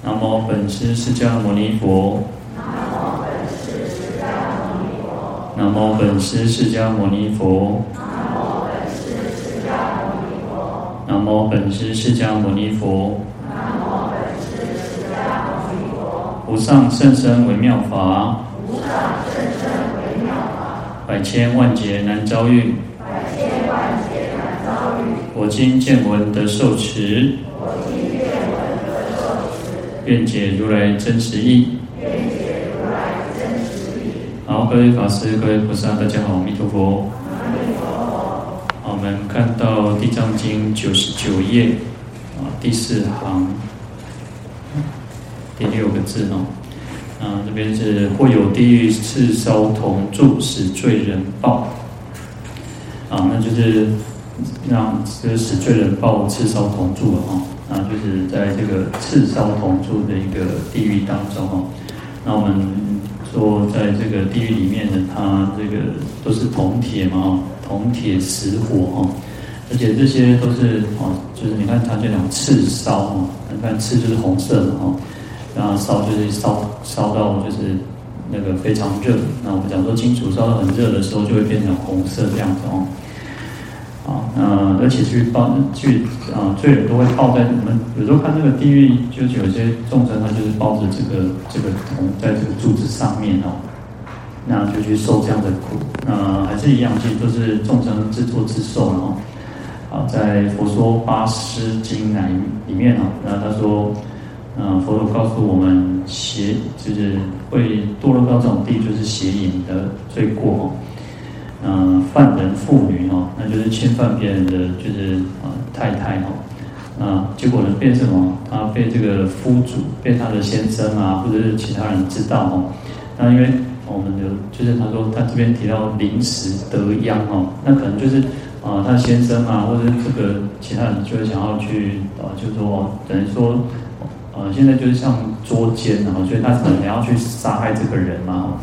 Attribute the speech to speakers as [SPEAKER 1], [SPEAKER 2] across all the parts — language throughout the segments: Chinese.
[SPEAKER 1] 南无本师释迦牟尼佛。南无本师释迦牟尼佛。南无本师释迦牟尼佛。无上甚深微妙法。百千万劫难遭遇。我今见闻得受持。愿解如来真实义。好，各位法师、各位菩萨，大家好，阿弥陀佛。好，我们看到《地藏经》九十九页啊，第四行第六个字哦。啊，这边是或有地狱炽烧铜柱，使罪人报。啊，那就是让这个使罪人报炽烧铜柱了哈。啊，就是在这个赤烧铜柱的一个地狱当中哦。那我们说，在这个地狱里面呢，它这个都是铜铁嘛，铜铁石火哦，而且这些都是哦，就是你看它这种赤烧哦，你看赤就是红色的哦，然后烧就是烧烧到就是那个非常热。那我们讲说金属烧到很热的时候，就会变成红色这样子哦。啊，那而且去抱去啊，罪人都会抱在我们有时候看这个地狱，就是有些众生他就是抱着这个这个铜在这个柱子上面哦，那就去受这样的苦。那还是一样，其实都是众生自作自受了哦。啊，在《佛说八识经》来里面哦，那他说，嗯，佛陀告诉我们邪就是会堕落到这种地，就是邪淫的罪过哦。嗯，犯人妇女哦，那就是侵犯别人的，就是啊太太哦，啊结果呢变什么？他被这个夫主，被他的先生啊，或者是其他人知道哦。那因为我们的，就是他说他这边提到临时得殃哦，那可能就是啊他先生啊，或者是这个其他人就会想要去啊，就是说等于说，呃现在就是像捉奸啊，所以他可能要去杀害这个人嘛。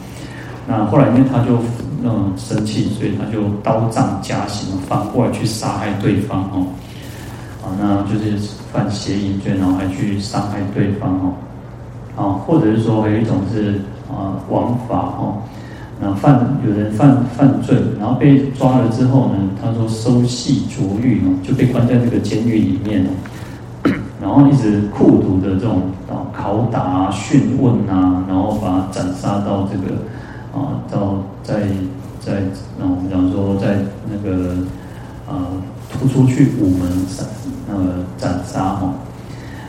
[SPEAKER 1] 那后来因为他就。嗯，生气，所以他就刀杖加刑，反过来去杀害对方哦。啊，那就是犯邪淫罪，然后还去伤害对方哦。啊，或者是说还有一种是啊，枉法哦。那犯有人犯犯罪，然后被抓了之后呢，他说收系捉狱哦，就被关在这个监狱里面哦。然后一直酷毒的这种啊，拷打啊、讯问啊，然后把他斩杀到这个。啊，到在在那我们讲说，在那个啊，突出去午门斩那个斩杀哈，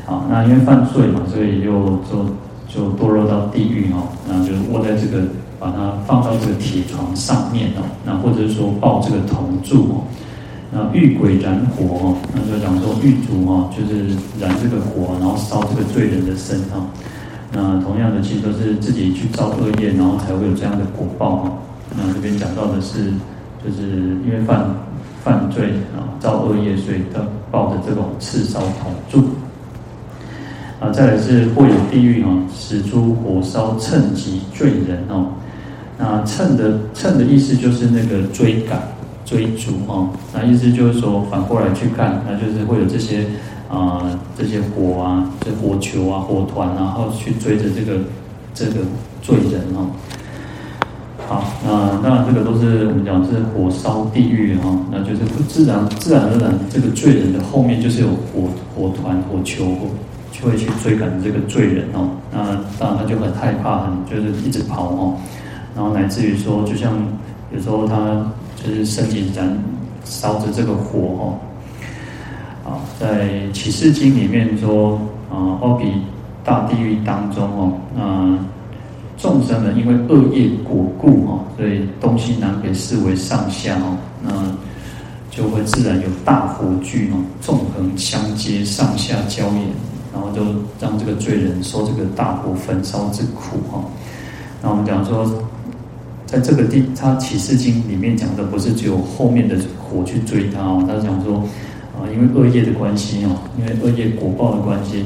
[SPEAKER 1] 啊，那因为犯罪嘛，所以就就就堕落到地狱哦，那就卧在这个，把它放到这个铁床上面哦，那或者是说抱这个铜柱哦，那遇鬼燃火哦，那就讲说狱卒哦，就是燃这个火，然后烧这个罪人的身上。那同样的，其实都是自己去造恶业，然后才会有这样的果报哈。那这边讲到的是，就是因为犯犯罪啊，造恶业，所以他抱着这种炽烧铜柱。啊，再来是或有地狱啊，使诸火烧乘击罪人哦。那趁的趁的意思就是那个追赶、追逐哦。那意思就是说反过来去看，那就是会有这些。啊、这些火啊，这火球啊，火团，然后去追着这个这个罪人哦。好，那那这个都是我们讲是火烧地狱哈，那就是自然自然而然，这个罪人的后面就是有火火团、火球，就会去追赶这个罪人哦。那当然他就很害怕，很就是一直跑哦，然后乃至于说，就像有时候他就是身体燃烧着这个火哦。啊，在启示经里面说，啊，阿比大地狱当中哦，那众生呢，因为恶业果故哦，所以东西南北视为上下哦，那就会自然有大火聚哦，纵横相接，上下交也，然后就让这个罪人受这个大火焚烧之苦哈。那我们讲说，在这个地，他启示经里面讲的不是只有后面的火去追他哦，他讲说。啊，因为恶业的关系哦，因为恶业果报的关系，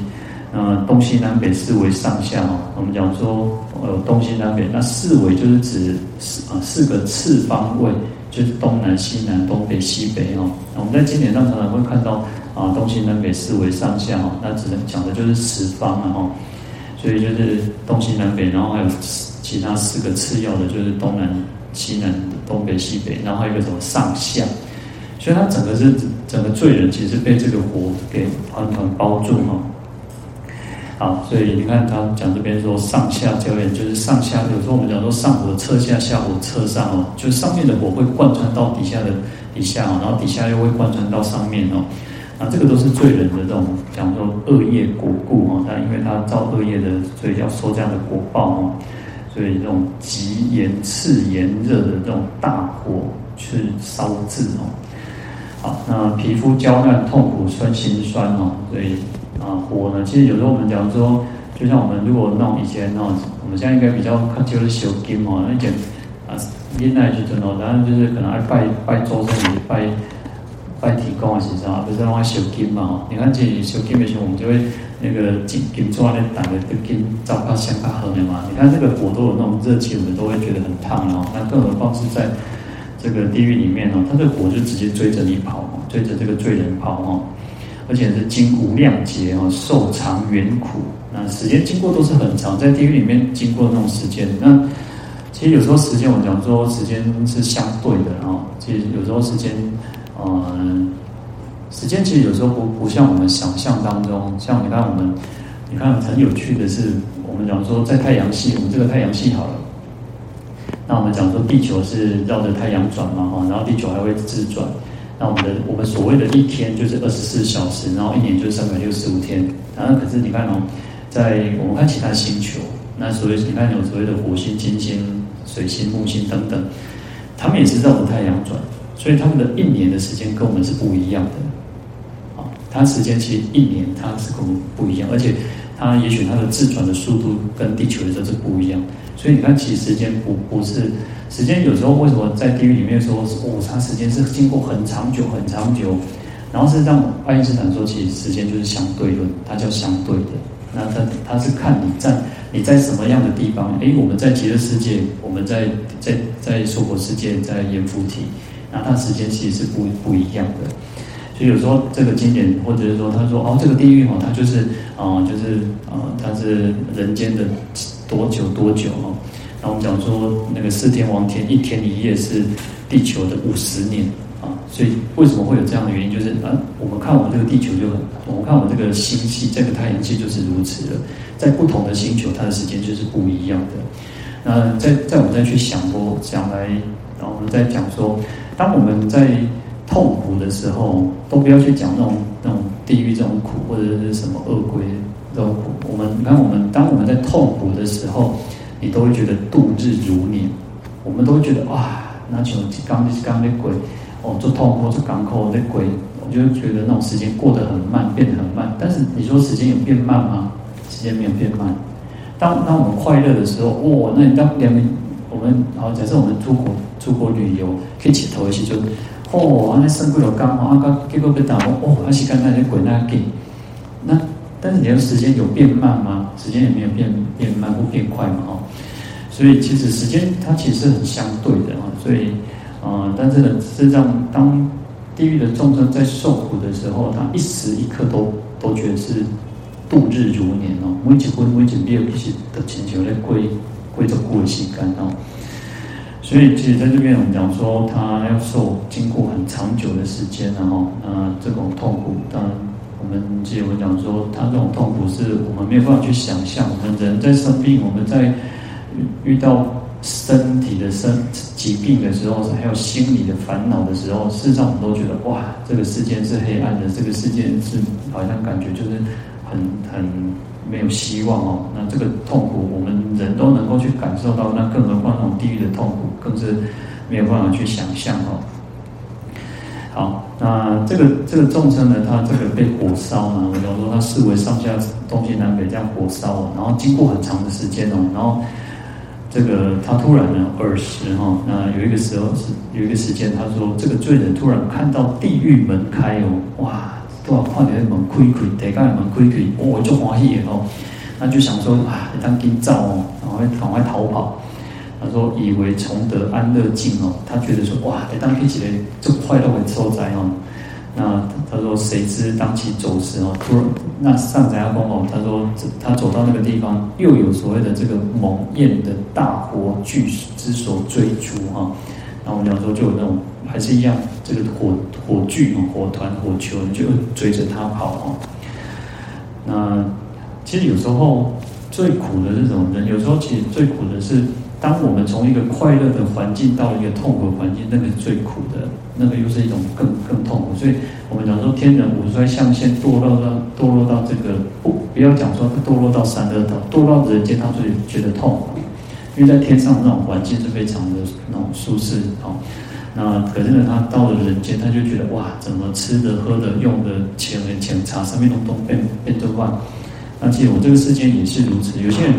[SPEAKER 1] 呃，东西南北四维上下哦，我们讲说，呃，东西南北，那四维就是指四啊四个次方位，就是东南西南东北西北哦。我们在经典上常常会看到啊，东西南北四维上下哈，那只能讲的就是十方了哈。所以就是东西南北，然后还有其他四个次要的，就是东南西南、东北西北，然后还有一个什么上下。所以它整个是整个罪人，其实被这个火给团团包住哈。好，所以你看他讲这边说上下交联，就是上下。有时候我们讲说上火侧下，下火侧上哦，就是上面的火会贯穿到底下的底下哦，然后底下又会贯穿到上面哦。那，这个都是罪人的这种讲说恶业果故哈，他因为他造恶业的，所以要受这样的果报哦。所以这种极炎炽炎热的这种大火去烧制哦。好，那皮肤焦烂、痛苦、酸辛酸哦，所以啊火呢，其实有时候我们讲说，就像我们如果弄以前那种，我们现在应该比较看就是修金哦，那以前啊，现在去做哦，然后就是可能爱拜拜祖先，拜拜天公还是啥，不是让他修金嘛。你看这修金的时候，我们就会那个金金抓的打的都金糟糕香卡喝的嘛。你看这个火都有那种热气，我们都会觉得很烫哦。那更何况是在。这个地狱里面哦，它这个火就直接追着你跑，追着这个罪人跑哦，而且是经无量劫哦，受长远苦，那时间经过都是很长，在地狱里面经过那种时间，那其实有时候时间我们讲说时间是相对的哦，其实有时候时间，嗯，时间其实有时候不不像我们想象当中，像你看我们，你看很有趣的是，我们讲说在太阳系，我们这个太阳系好了。那我们讲说地球是绕着太阳转嘛，哈，然后地球还会自转。那我们的我们所谓的一天就是二十四小时，然后一年就是三百六十五天。然后可是你看哦，在我们看其他星球，那所谓你看有所谓的火星、金星、水星、木星等等，他们也是绕着太阳转，所以他们的一年的时间跟我们是不一样的。啊，它时间其实一年它是跟我们不一样，而且它也许它的自转的速度跟地球的时候是不一样。所以你看，其实时间不不是时间，有时候为什么在地狱里面说，哦，它时间是经过很长久、很长久，然后是让爱因斯坦说，其实时间就是相对论，它叫相对的。那它它是看你在你在什么样的地方，诶，我们在极乐世界，我们在在在娑婆世界，在阎浮提，那它时间其实是不不一样的。所以有时候这个经典，或者是说他说，哦，这个地狱哦，它就是啊、就是啊、呃，它是人间的。多久多久哦？那我们讲说那个四天王天，一天一夜是地球的五十年啊。所以为什么会有这样的原因？就是啊，我们看我们这个地球就很，我们看我们这个星系，这个太阳系就是如此的。在不同的星球，它的时间就是不一样的。那再再我们再去想过想来，然后我们再讲说，当我们在痛苦的时候，都不要去讲那种那种地狱这种苦，或者是什么恶鬼。都，我们你看，我们当我们在痛苦的时候，你都会觉得度日如年。我们都会觉得哇，那就刚就是刚的鬼，哦，做痛苦做港口的鬼，我就觉得那种时间过得很慢，变得很慢。但是你说时间有变慢吗？时间没有变慢。当当我们快乐的时候，哇，那你当两个我们好，假设我们出国出国旅游，可以起头一起就，哦，那生过了刚好啊，刚结果被打哦，还是刚才那鬼那给那。但是你的时间有变慢吗？时间也没有变变慢或变快嘛，哦。所以其实时间它其实是很相对的啊。所以，呃，但是呢，实际上当地狱的众生在受苦的时候，他一时一刻都都觉得是度日如年哦。每一分每一秒一起的请求来归归着过期干哦。所以其实在这边我们讲说，他要受经过很长久的时间，然后那这种痛苦当然。我们记得我讲说，他这种痛苦是我们没有办法去想象。我们人在生病，我们在遇到身体的生疾病的时候，还有心理的烦恼的时候，事实上我们都觉得哇，这个世界是黑暗的，这个世界是好像感觉就是很很没有希望哦。那这个痛苦，我们人都能够去感受到，那更何况那种地狱的痛苦，更是没有办法去想象哦。好。那这个这个众生呢，他这个被火烧呢，我讲说他视为上下东西南北这样火烧，然后经过很长的时间哦，然后这个他突然呢耳时哈，那有一个时候是有一个时间，他说这个罪人突然看到地狱门开哦，哇，突然看见门开开，地狱门开开，哦，就欢喜哦，那就想说啊，当今早哦，然后赶快逃跑。他说：“以为重得安乐境哦，他觉得说哇，当天起来这快乐很受灾哦。那他说，谁知当其走时哦，突然那上宅阿公哦，他说他走到那个地方，又有所谓的这个猛焰的大火炬之所追逐哈。那我们讲说就有那种还是一样，这个火火炬嘛火团火球就追着他跑哦。那其实有时候最苦的这种人，有时候其实最苦的是。当我们从一个快乐的环境到一个痛苦的环境，那个是最苦的，那个又是一种更更痛苦。所以我们讲说，天人五衰相现，堕落到堕落到这个不不要讲说堕落到三恶道，堕落到人间，他就觉得痛苦，因为在天上那种环境是非常的那种舒适哦。那可是呢，他到了人间，他就觉得哇，怎么吃的、喝的、用的、钱的、钱茶上面都都变变得乱。那其实我这个世间也是如此，有些人。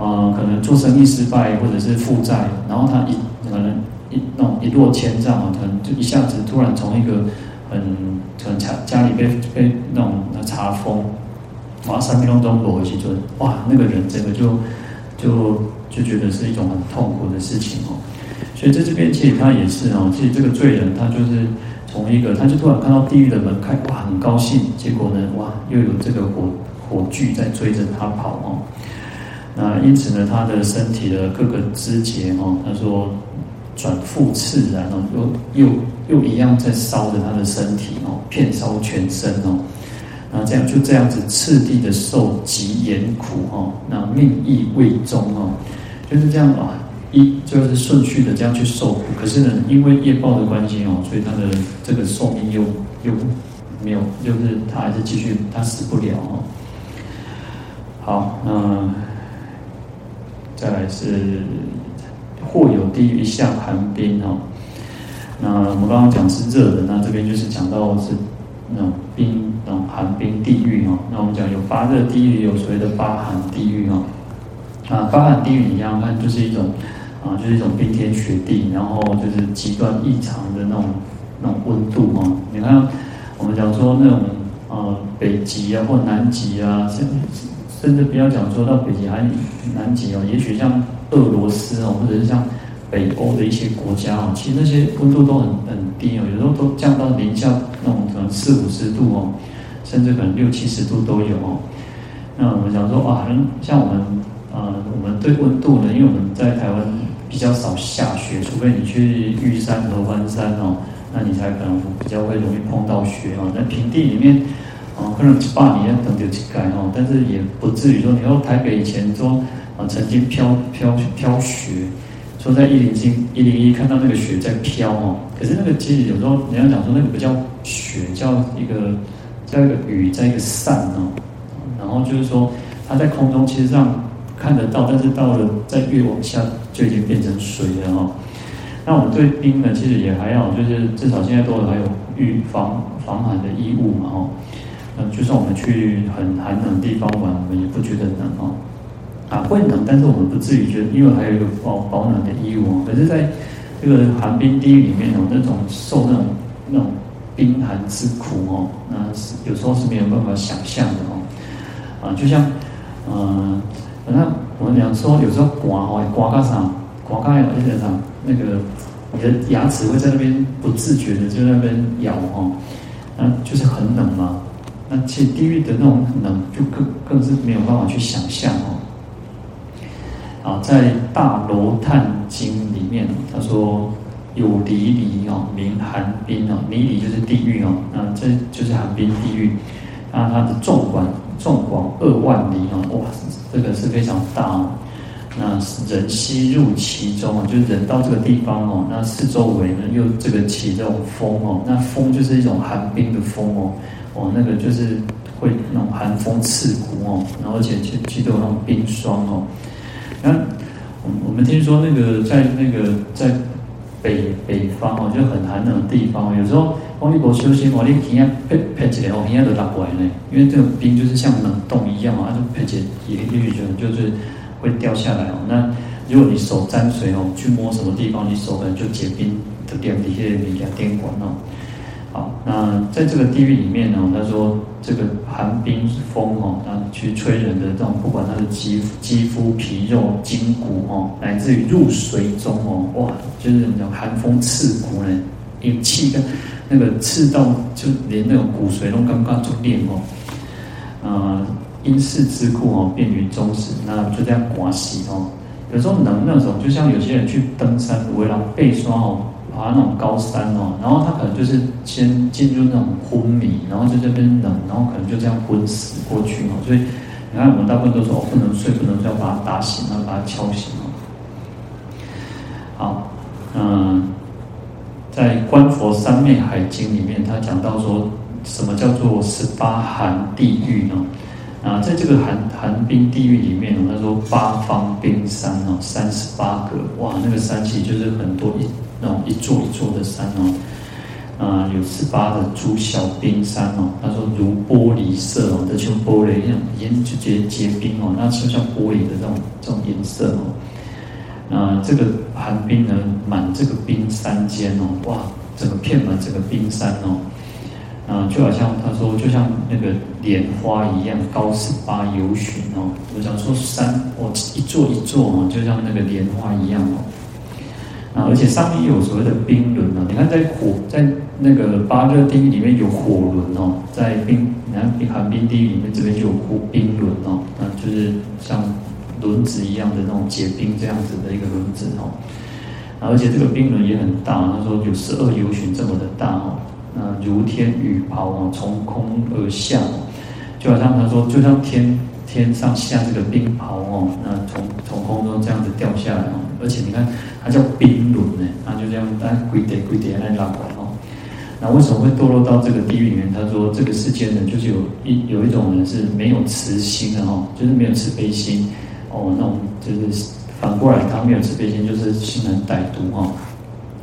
[SPEAKER 1] 啊、可能做生意失败，或者是负债，然后他一可能一那种一落千丈啊，可能就一下子突然从一个很可能家家里被被那种那查封，哇，三分钟都躲回去，就哇，那个人整个就就就觉得是一种很痛苦的事情哦。所以在这边其实他也是哦，其实这个罪人他就是从一个他就突然看到地狱的门开，哇，很高兴，结果呢，哇，又有这个火火炬在追着他跑哦。那因此呢，他的身体的各个肢节哦，他说转复炽然哦，又又又一样在烧着他的身体哦，遍烧全身哦。那这样就这样子次第的受极严苦哦，那命亦未终哦，就是这样啊，一就是顺序的这样去受苦。可是呢，因为业报的关系哦，所以他的这个寿命又又没有，就是他还是继续，他死不了哦。好，那。再来是或有地狱一向寒冰哦，那我们刚刚讲是热的，那这边就是讲到是那种冰那种寒冰地狱哦。那我们讲有发热地狱，有所谓的发寒地狱哦。啊，发寒地狱你想想看，就是一种啊，就是一种冰天雪地，然后就是极端异常的那种那种温度哦。你看我们讲说那种呃北极啊或南极啊，像。甚至不要讲说到北极还南极哦，也许像俄罗斯哦，或者是像北欧的一些国家哦，其实那些温度都很很低哦，有时候都降到零下那种可能四五十度哦，甚至可能六七十度都有哦。那我们讲说啊，像我们呃，我们对温度呢，因为我们在台湾比较少下雪，除非你去玉山、合欢山哦，那你才可能比较会容易碰到雪哦。在平地里面。哦，可能一百年要等就几盖哦，但是也不至于说，你说台北以前说啊，曾经飘飘飘雪，说在一零一一零一看到那个雪在飘哦，可是那个其实有时候人家讲说那个不叫雪，叫一个叫一个雨，在一个散哦，然后就是说它在空中其实上看得到，但是到了再越往下就已经变成水了哦。那我们对冰呢，其实也还好，就是至少现在都还有预防防寒的衣物嘛哦。就算我们去很寒冷的地方玩，我们也不觉得冷哦。啊，会冷，但是我们不至于觉得，因为还有一个保保暖的衣物哦。可是在这个寒冰地狱里面哦，那种受那种那种冰寒之苦哦，那是有时候是没有办法想象的哦。啊，就像嗯，反正我们讲说，有时候刮哦，刮个啥，刮个有一点啥，那个你的牙齿会在那边不自觉的就在那边咬哦，那就是很冷嘛。那其实地狱的那种冷，就更更是没有办法去想象哦。啊，在《大楼叹经》里面，他说有离离哦，名寒冰哦，离离就是地狱哦，那这就是寒冰地狱。那它的纵广纵广二万里哦，哇，这个是非常大哦。那人吸入其中啊，就是人到这个地方哦，那四周围呢又这个起这种风哦，那风就是一种寒冰的风哦。哦，那个就是会那种寒风刺骨哦，然后而且其其实都有那种冰霜哦。那我我们听说那个在那个在北北方哦，就很寒冷的地方，有时候往一国休息哦，你体验拍拍起来哦，体验都打过来呢，因为这个冰就是像冷冻一样啊，就拍起来也也觉得就是会掉下来哦。那如果你手沾水哦，去摸什么地方，你手可能就结冰，就点底下你给它电管哦。好，那在这个地狱里面呢，他说这个寒冰风哦，那去吹人的这种，不管他的肌、肌肤、皮肉、筋骨哦，乃至于入髓中哦，哇，就是那种寒风刺骨呢，一气跟那个刺到，就连那种骨髓都刚刚就裂哦。呃，因势之故哦，便于终始，那就这样刮洗哦。有时候冷那种，就像有些人去登山，为了背霜哦，爬那种高山哦，然后他可能就是先进入那种昏迷，然后在这边冷，然后可能就这样昏死过去哦。所以你看，我们大部分都说哦，不能睡，不能睡，要把它打醒，然后把它敲醒哦。好，嗯，在《观佛三昧海经》里面，他讲到说什么叫做十八寒地狱呢？啊，在这个寒寒冰地狱里面，他说八方冰山哦，三十八个，哇，那个山气就是很多一那种一座一座的山哦，啊，有十八的诸小冰山哦，他说如玻璃色哦，这像玻璃一样，颜就结结冰哦，那就像玻璃的这种这种颜色哦，啊，这个寒冰呢，满这个冰山间哦，哇，整个片满整个冰山哦。啊，就好像他说，就像那个莲花一样，高十八由旬哦。我想说山，哦一座一座哦，就像那个莲花一样哦。而且上面又有所谓的冰轮哦。你看，在火，在那个八热地狱里面有火轮哦，在冰，你看寒冰地狱里面这边就有火冰轮哦，那就是像轮子一样的那种结冰这样子的一个轮子哦。而且这个冰轮也很大，他说有十二游旬这么的大哦。那，如天雨袍哦，从空而下，就好像他说，就像天天上下这个冰雹哦，那从从空中这样子掉下来哦，而且你看，它叫冰轮呢，它就这样哎，跪地跪地来拉过来哦。那为什么会堕落到这个地狱里面？他说，这个世间呢，就是有一有一种人是没有慈心的哈，就是没有慈悲心哦，那种就是反过来，他没有慈悲心，就是心很歹毒哈，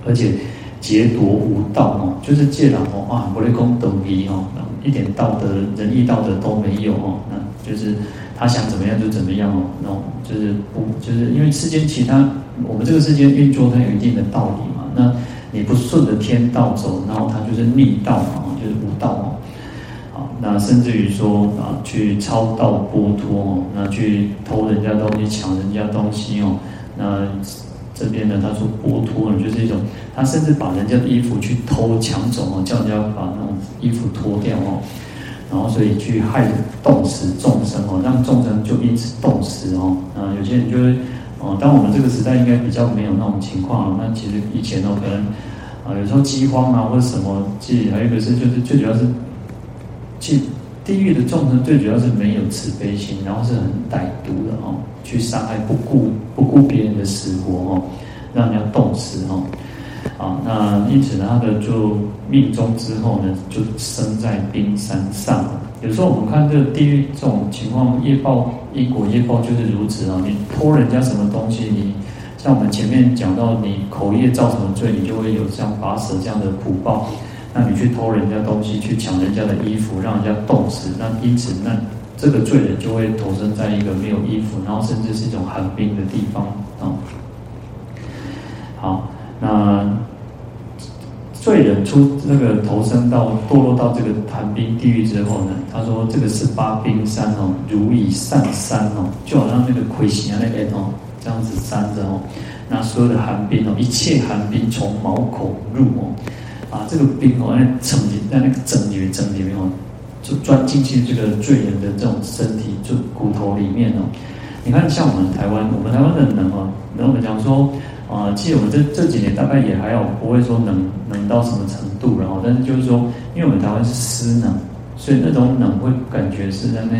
[SPEAKER 1] 而且。劫夺无道哦，就是戒了哦啊，不立功德义哦，一点道德仁义道德都没有哦，那就是他想怎么样就怎么样哦，那就是不就是因为世间其他我们这个世间运作它有一定的道理嘛，那你不顺着天道走，然后它就是逆道嘛，就是无道哦，好，那甚至于说啊，去超道剥脱哦，那去偷人家东西，抢人家东西哦，那。这边呢，他说剥脱呢，就是一种，他甚至把人家的衣服去偷抢走哦，叫人家把那种衣服脱掉哦，然后所以去害动死众生哦，让众生就因此动死哦。啊，有些人就是哦，当我们这个时代应该比较没有那种情况，那其实以前哦，可能啊有时候饥荒啊或者什么，其实还有一个是就是最主要是，去地狱的众生最主要是没有慈悲心，然后是很歹毒的哦。去伤害不顾不顾别人的死活哦，让人家动死哦，啊，那因此呢，他的就命终之后呢，就生在冰山上。有时候我们看这个地狱这种情况，业报因果业报就是如此啊。你偷人家什么东西，你像我们前面讲到，你口业造成的罪，你就会有像拔舌这样的苦报。那你去偷人家东西，去抢人家的衣服，让人家冻死，那因此那。这个罪人就会投生在一个没有衣服，然后甚至是一种寒冰的地方啊。好，那罪人出那个投生到堕落到这个寒冰地狱之后呢，他说这个十八冰山哦，如以上山哦，就好像那个盔形啊那边哦，这样子扇着哦，那所有的寒冰哦，一切寒冰从毛孔入哦，啊，这个冰哦，那整在那个整里面整里面哦。就钻进去这个罪人的这种身体，就骨头里面哦。你看，像我们台湾，我们台湾的人哦，然后我们讲说，啊，其实我们这这几年大概也还好，不会说冷冷到什么程度，然后，但是就是说，因为我们台湾是湿冷，所以那种冷会感觉是在那，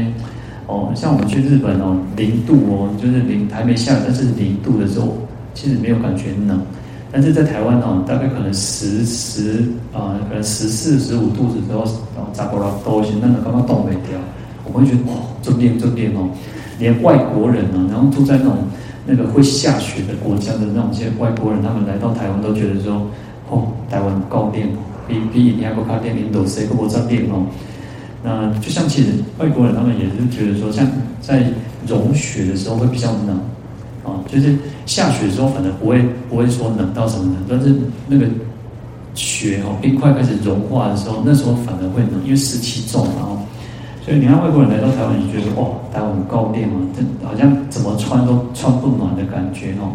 [SPEAKER 1] 哦，像我们去日本哦，零度哦，就是零还没下，但是零度的时候，其实没有感觉冷。但是在台湾哦，大概可能十十啊、呃，可能十四十五度的时候，然后扎过来都行，那个刚刚冻没掉，我们会觉得哇，这边这边哦，连外国人啊，然后住在那种那个会下雪的国家的那种些外国人，他们来到台湾都觉得说，哦，台湾高电，比比印尼还不卡电，印度谁个国家电哦？那就像其实外国人他们也是觉得说，像在融雪的时候会比较冷。啊，就是下雪的时候，反正不会不会说冷到什么冷，但是那个雪哦，冰块开始融化的时候，那时候反而会冷，因为湿气重然后。所以你看外国人来到台湾，你觉得哇，台湾很高电嘛，好像怎么穿都穿不暖的感觉哦。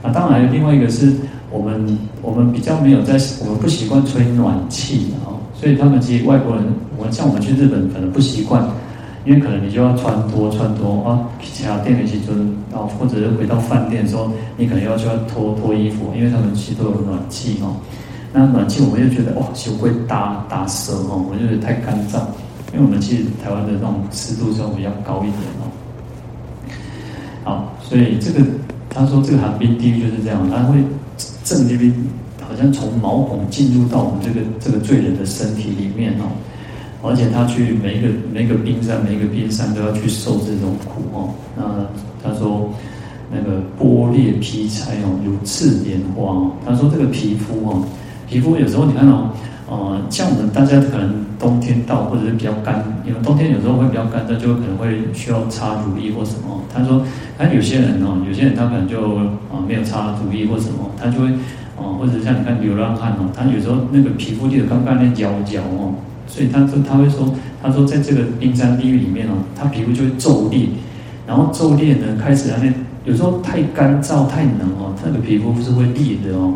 [SPEAKER 1] 啊，当然另外一个是我们我们比较没有在，我们不习惯吹暖气哦，所以他们其实外国人，我像我们去日本可能不习惯，因为可能你就要穿多穿多啊，其他店里去就啊，或者是回到饭店的时候，你可能要就要脱脱衣服，因为他们其实都有暖气哦。那暖气我们就觉得哇，就会打打舌哦，我就觉得太干燥，因为我们其实台湾的那种湿度稍微比较高一点哦。好，所以这个他说这个寒冰地狱就是这样，他会正这边好像从毛孔进入到我们这个这个罪人的身体里面哦，而且他去每一个每一个冰山每一个冰山都要去受这种苦哦。那他说那个剥裂皮材哦，如刺莲花哦。他说这个皮肤哦。皮肤有时候你看哦，呃，像我们大家可能冬天到或者是比较干，因为冬天有时候会比较干，燥就可能会需要擦乳液或什么。他说，他有些人哦，有些人他可能就啊、没有擦乳液或什么，他就会啊、呃，或者像你看流浪汉哦，他有时候那个皮肤就刚刚那焦焦哦，所以他说他会说，他说在这个冰山地狱里面哦，他皮肤就会皱裂，然后皱裂呢开始那有时候太干燥太冷哦，他那个皮肤是会裂的哦。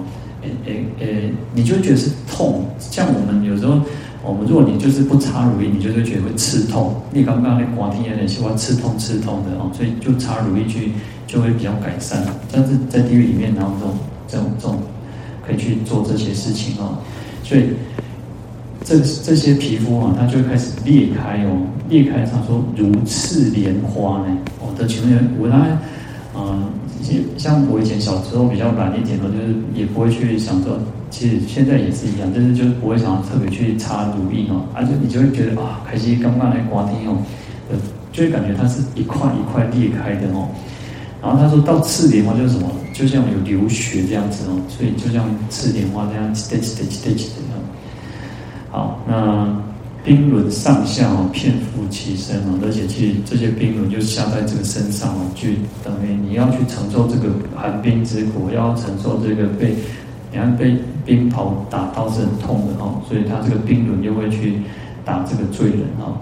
[SPEAKER 1] 诶诶，你就会觉得是痛，像我们有时候，我们如果你就是不擦乳液，你就会觉得会刺痛。你刚刚那刮天有点喜欢刺痛刺痛的哦，所以就擦乳液去就会比较改善。但是在地狱里面，然后这种这种这种可以去做这些事情哦，所以这这些皮肤啊，它就会开始裂开哦，裂开。他说如刺莲花呢，我，的情人我来嗯。像我以前小时候比较懒一点的，就是也不会去想说，其实现在也是一样，但是就是不会想要特别去擦乳液哦，而且你就会觉得啊，开始刚刚来刮天哦，呃，就会感觉它是一块一块裂开的哦。然后他说到刺莲花就是什么，就像有流血这样子哦，所以就像刺莲花这样啧啧啧啧啧的。好，那。冰轮上下哦，遍覆其身哦，而且其实这些冰轮就下在这个身上哦，就等于你要去承受这个寒冰之苦，要承受这个被，你看被冰雹打到是很痛的哦，所以他这个冰轮又会去打这个罪人哦，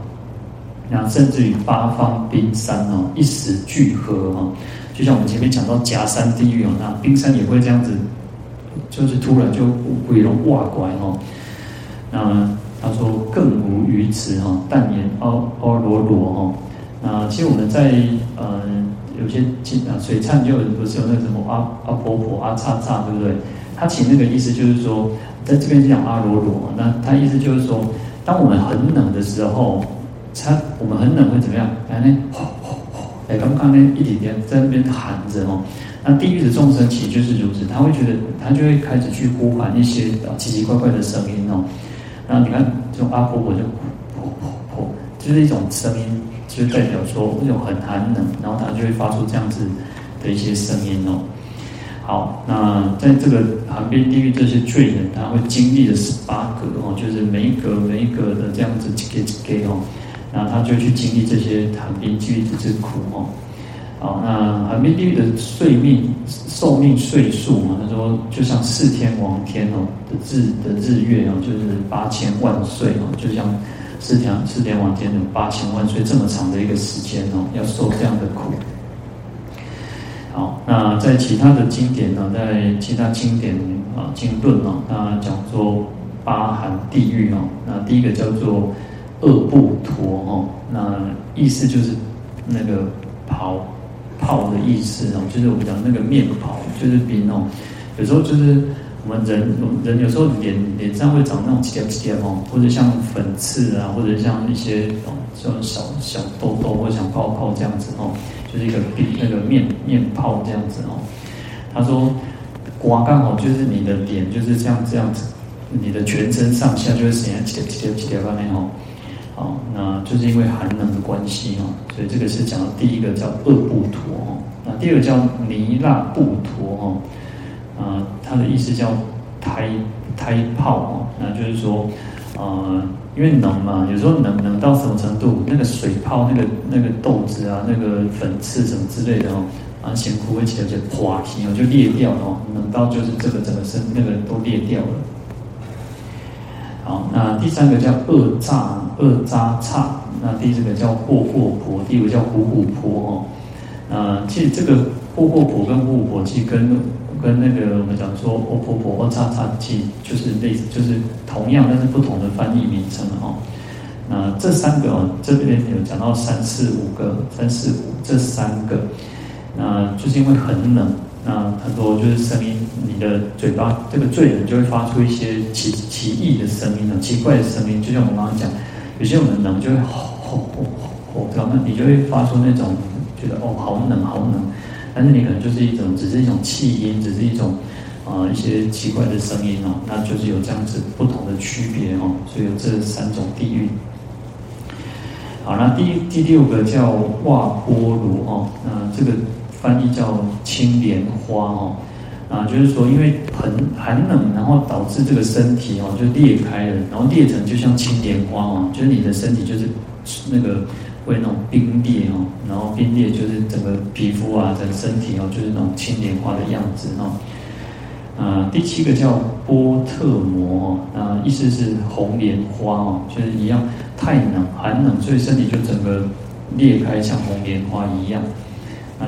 [SPEAKER 1] 那甚至于八方冰山哦，一时聚合哦，就像我们前面讲到夹山地狱哦，那冰山也会这样子，就是突然就鬼龙挖过来哦，那。他说更无余词哈，但言阿阿罗罗哈。那其实我们在呃有些经啊水忏就不是有那个什么阿阿婆婆阿叉叉对不对？他其实那个意思就是说，在这边是讲阿罗罗，那他意思就是说，当我们很冷的时候，他我们很冷会怎么样？来呢，吼吼吼！哎，刚刚呢一点点在那边喊着哦。那地狱的众生其实就是如此，他会觉得他就会开始去呼喊一些奇奇怪怪的声音哦。然后你看，这种阿婆婆就噗噗噗，就是一种声音，就是代表说那种很寒冷，然后它就会发出这样子的一些声音哦。好，那在这个寒冰地狱这些罪人，他会经历的十八格哦，就是每一格每一格的这样子给给哦，然后他就去经历这些寒冰地狱之苦哦。好，那寒冰地狱的岁命寿命岁数嘛，他说就像四天王天哦的日的日月哦，就是八千万岁哦，就像四天四天王天的八千万岁这么长的一个时间哦，要受这样的苦。好，那在其他的经典呢，在其他经典啊经论哦，那讲说八寒地狱哦，那第一个叫做恶不陀哦，那意思就是那个袍。泡的意思哦，就是我们讲那个面泡，就是冰哦。有时候就是我们人，人有时候脸脸上会长那种结结哦，或者像粉刺啊，或者像一些哦，像小小痘痘或者像泡泡这样子哦，就是一个冰那个面面泡这样子哦。他说，刮刚好就是你的脸就是这样这样子，你的全身上下就会显然结结结结方面哦。好，那就是因为寒冷的关系哦，所以这个是讲的第一个叫恶不陀哦，那第二个叫弥勒布陀哦，啊，它的意思叫胎胎泡哦，那就是说，呃，因为冷嘛，有时候冷冷到什么程度，那个水泡、那个那个豆子啊、那个粉刺什么之类的哦，啊，咸苦味起来就垮皮哦，就裂掉哦，冷到就是这个整个身那个都裂掉了。好，那第三个叫恶炸二扎叉，那第四个叫霍霍婆，第五个叫虎虎婆哦。呃，其实这个霍霍婆跟护婆其实跟跟那个我们讲说欧婆婆、欧叉叉记，就是类似，就是同样，但是不同的翻译名称哦。那这三个哦，这边有讲到三四五个，三四五这三个，那就是因为很冷，那很多就是声音，你的嘴巴这个罪人就会发出一些奇奇异的声音呢，奇怪的声音，就像我刚刚讲，有些我们冷就会吼吼吼吼，对吧？那你就会发出那种觉得哦，好冷好冷，但是你可能就是一种，只是一种气音，只是一种啊、一些奇怪的声音哦，那就是有这样子不同的区别哦，所以有这三种地域。好，那第第六个叫瓦波罗哦，那这个翻译叫青莲花哦，啊，就是说因为很寒冷，然后导致这个身体哦就裂开了，然后裂成就像青莲花哦，就是你的身体就是那个会那种冰裂哦，然后冰裂就是整个皮肤啊，整个身体哦就是那种青莲花的样子哦。啊，第七个叫波特摩哦，那意思是红莲花哦，就是一样。太冷，寒冷，所以身体就整个裂开，像红莲花一样。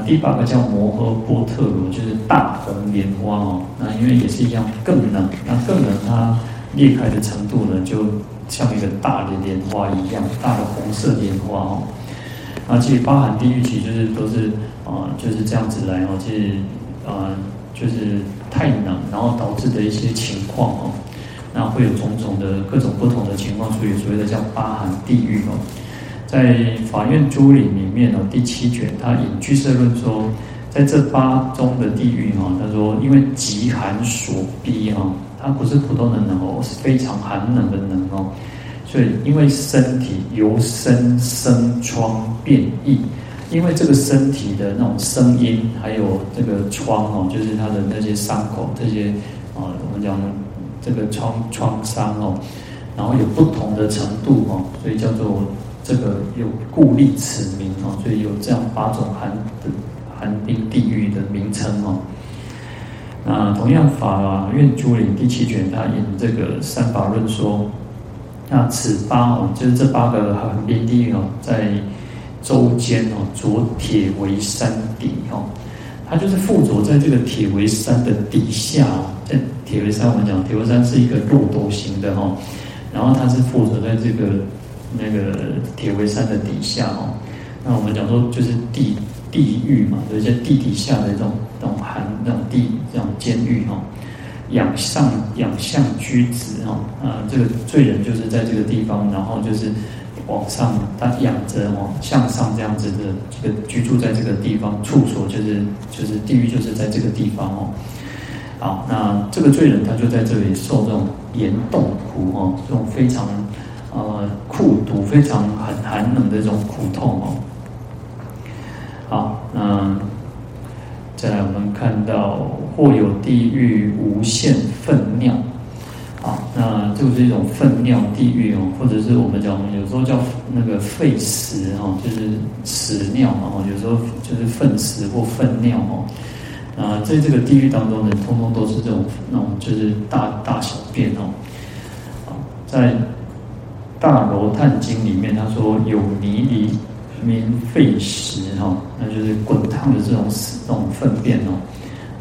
[SPEAKER 1] 第八个叫摩诃波特罗，就是大红莲花哦。那因为也是一样，更冷，那更冷，它裂开的程度呢，就像一个大的莲花一样，大的红色莲花哦。那其实包含地狱，其实就是都是啊、就是这样子来哦。其实啊、就是太冷，然后导致的一些情况哦。那会有种种的各种不同的情况，所以所谓的叫八寒地狱哦，在法院租赁里面哦，第七卷他引俱舍论说，在这八中的地狱哈，他说因为极寒所逼哈，它不是普通的冷哦，是非常寒冷的冷哦，所以因为身体由声生疮变异，因为这个身体的那种声音，还有这个疮哦，就是它的那些伤口这些啊，我们讲。这个创创伤哦，然后有不同的程度哦，所以叫做这个有故立此名哦，所以有这样八种寒的寒冰地狱的名称哦。那同样法苑珠林第七卷，他引这个三法论说，那此八哦，就是这八个寒冰地狱哦，在周间哦，着铁围山底哦，它就是附着在这个铁围山的底下哦。在铁围山，我们讲铁围山是一个漏斗形的哈，然后它是附着在这个那个铁围山的底下哦。那我们讲说就是地地狱嘛，有一些地底下的这种这种寒那种地这种监狱哈。仰上仰向居止哈，啊，这个罪人就是在这个地方，然后就是往上他仰着哦，向上这样子的这个居住在这个地方，处所就是就是地狱就是在这个地方哦。好，那这个罪人他就在这里受这种严冻苦哦，这种非常呃酷毒、非常很寒冷的这种苦痛哦。好，那再来我们看到或有地狱无限粪尿，好，那就是一种粪尿地狱哦，或者是我们讲有时候叫那个粪石哈，就是屎尿嘛，有时候就是粪石或粪尿哦。啊，在这个地狱当中呢，通通都是这种那种，就是大大小便哦。啊，在《大楼叹经》里面，他说有泥离名废石哈，那就是滚烫的这种屎、这种粪便哦。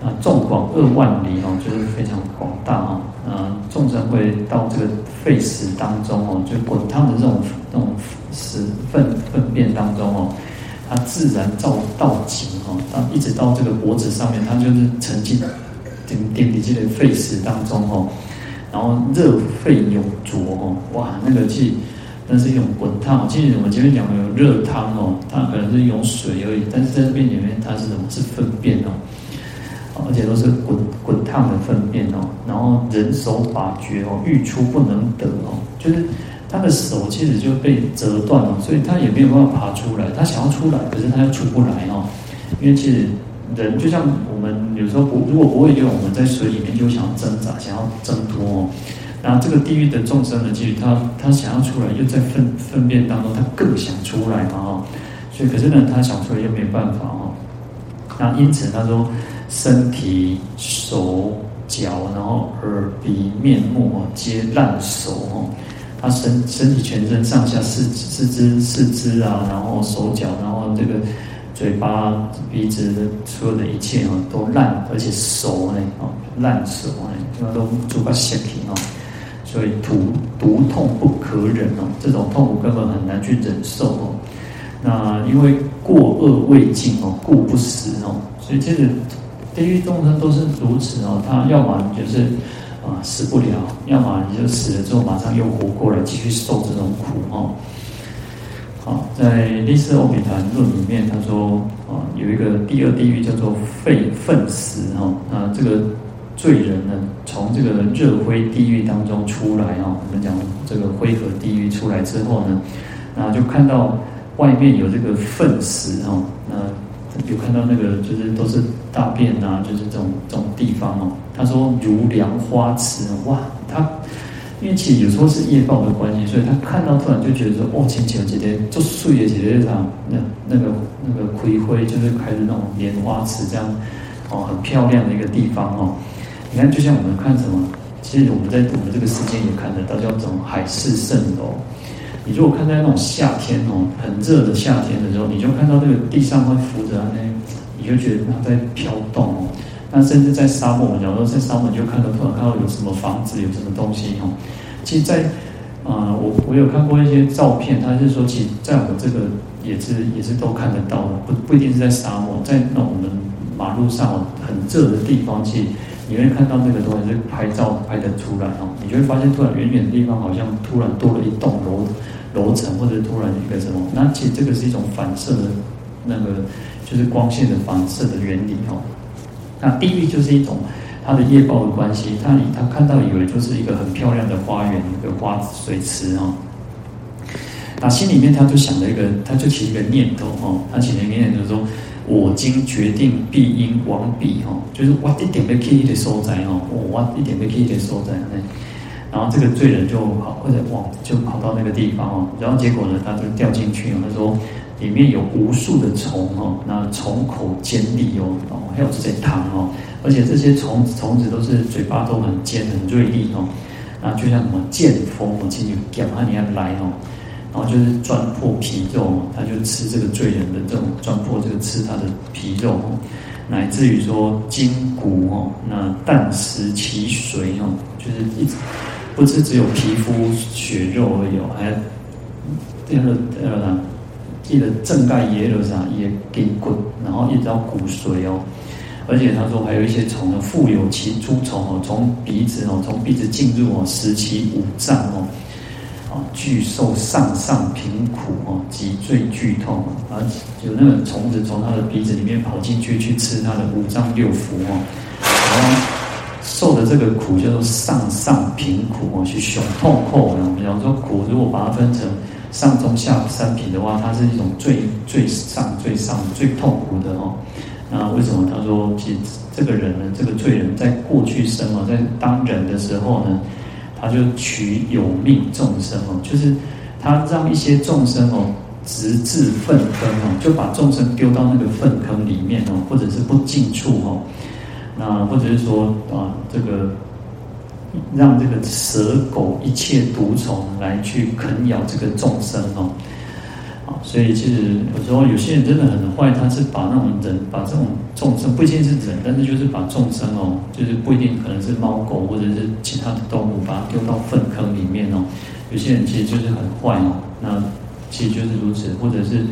[SPEAKER 1] 啊，纵广二万里哦，就是非常广大哦。啊，众生会到这个废石当中哦，就滚烫的这种这种屎粪粪便当中哦。它自然照到极哈，它一直到这个脖子上面，它就是沉浸点点滴这个沸石当中哦，然后热沸永浊哦，哇，那个气那是一种滚烫。其实我前面讲的有热汤哦，它可能是用水而已，但是在这边里面它是什么？是粪便哦，而且都是滚滚烫的粪便哦，然后人手把绝哦，欲出不能得哦，就是。他的手其实就被折断了，所以他也没有办法爬出来。他想要出来，可是他又出不来哦。因为其实人就像我们有时候不，如果不会游泳，我们在水里面就想要挣扎，想要挣脱哦。然后这个地狱的众生呢，其实他他想要出来，又在粪粪便当中，他更想出来嘛哈。所以可是呢，他想出来又没办法哈。那因此他说，身体、手脚，然后耳鼻面目哦，皆烂熟哦。他身身体全身上下四四肢四肢啊，然后手脚，然后这个嘴巴、鼻子的所有的一切哦，都烂而且熟呢哦，烂熟呢，因为都做个血皮哦，所以毒毒痛不可忍哦，这种痛苦根本很难去忍受哦。那因为过恶未尽哦，故不死哦，所以其实地狱众生都是如此哦，他要么就是啊死不了，要么你就死了之后马上又活过来继续受这种苦哦。好，在《历世欧比谈论》里面，他说啊，有一个第二地狱叫做沸粪石哈，那这个罪人呢，从这个热灰地狱当中出来哈，我们讲这个灰河地狱出来之后呢，那就看到外面有这个粪石哈，那有看到那个就是都是大便啊，就是这种这种地方哦。他说如凉花池，哇，他。因为其实有时候是业报的关系，所以他看到突然就觉得说，哦，前前姐姐就睡了姐姐上那那个那个葵辉，就是开的那种莲花池这样，哦，很漂亮的一个地方哦。你看，就像我们看什么，其实我们在我们这个世界也看得到叫这种海市蜃楼。你如果看在那种夏天哦，很热的夏天的时候，你就看到那个地上会浮着那，你就觉得它在飘动哦。那甚至在沙漠，我们讲说在沙漠，你就看到突然看到有什么房子，有什么东西哈。其实在，啊，我我有看过一些照片，他是说，其实在我这个也是也是都看得到的，不不一定是在沙漠，在那我们马路上很热的地方，其实你会看到那个东西是拍照拍得出来哦。你就会发现，突然远远的地方好像突然多了一栋楼楼层，或者突然一个什么，那其实这个是一种反射的，那个就是光线的反射的原理哦。那地狱就是一种它的业报的关系，他他看到以为就是一个很漂亮的花园，一个花水池哦。那心里面他就想了一个，他就起一个念头哈，他起了一个念头说：“我今决定必应往彼哈，就是我一点被刻意的收在哈，我一点被刻意的收在那。”然后这个罪人就跑或者往就跑到那个地方哦，然后结果呢，他就掉进去，他说。里面有无数的虫哦，那虫口尖利哦，哦，还有这些汤哦，而且这些虫虫子都是嘴巴都很尖很锐利哦，那就像什么剑锋哦，进去咬它，你要来哦，然后就是钻破皮肉，他就吃这个罪人的这种钻破这个吃他的皮肉哦，乃至于说筋骨哦，那啖食其髓哦，就是一直不是只有皮肤血肉而已，还第二第二呢。记得正盖也有啥也给滚，然后一直到骨髓哦，而且他说还有一些虫呢，复有其诸虫哦，从鼻子哦，从鼻子进入哦，食其五脏哦，啊，巨受上上贫苦哦，脊椎剧痛啊，有那个虫子从他的鼻子里面跑进去去吃他的五脏六腑哦，然后受的这个苦叫做上上贫苦哦，是熊痛苦呢。比方说苦，如果把它分成。上中下三品的话，它是一种最最上最上最痛苦的哦。那为什么他说，其实这个人呢，这个罪人在过去生哦，在当人的时候呢，他就取有命众生哦，就是他让一些众生哦，直至粪坑哦，就把众生丢到那个粪坑里面哦，或者是不净处哦，那或者是说啊，这个。让这个蛇狗一切毒虫来去啃咬这个众生哦，啊，所以其实有时候有些人真的很坏，他是把那种人，把这种众生不一定是人，但是就是把众生哦，就是不一定可能是猫狗或者是其他的动物，把它丢到粪坑里面哦。有些人其实就是很坏哦，那其实就是如此，或者是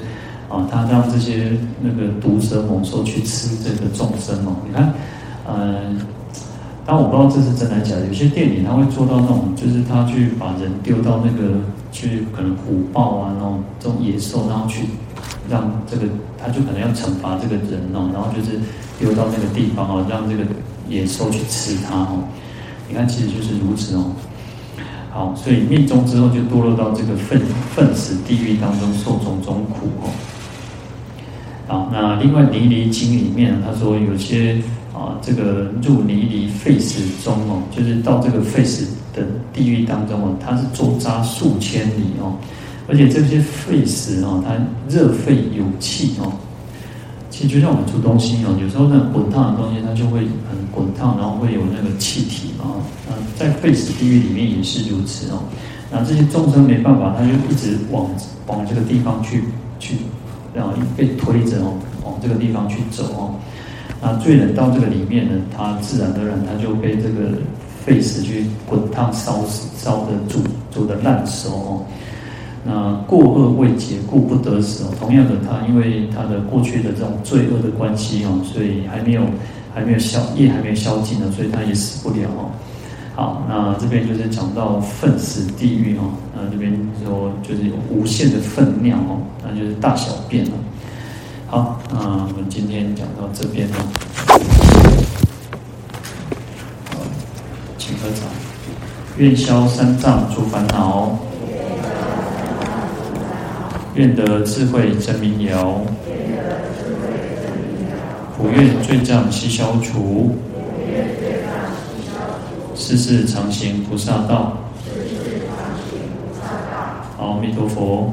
[SPEAKER 1] 啊，他让这些那个毒蛇猛兽去吃这个众生哦。你看，嗯、但我不知道这是真的假的。有些电影他会做到那种，就是他去把人丢到那个去，可能虎豹啊，然后这种野兽，然后去让这个，他就可能要惩罚这个人哦，然后就是丢到那个地方哦，让这个野兽去吃他哦。你看，其实就是如此哦。好，所以命中之后就堕落到这个粪粪池地狱当中受种种苦哦。好，那另外《尼尼经》里面他说有些。啊，这个入尼尼沸石中哦，就是到这个沸石的地狱当中哦，它是周匝数千里哦，而且这些沸石哦，它热沸有气哦，其实就像我们煮东西哦，有时候那滚烫的东西它就会很滚烫，然后会有那个气体啊，那在沸石地狱里面也是如此哦，那这些众生没办法，他就一直往往这个地方去去然后被推着哦往这个地方去走哦。那罪人到这个里面呢，他自然而然他就被这个沸石去滚烫烧死，烧的煮煮的烂熟哦。那过恶未解，故不得死哦。同样的，他因为他的过去的这种罪恶的关系哦，所以还没有还没有消业还没有消尽呢，所以他也死不了哦。好，那这边就是讲到粪死地狱哦，那这边说就是有无限的粪尿哦，那就是大小便了。好，那我们今天讲到这边了。请喝茶，愿消三障诸烦恼。愿得智慧真明了，普愿罪障悉消除，世世常行菩萨道。阿弥陀佛。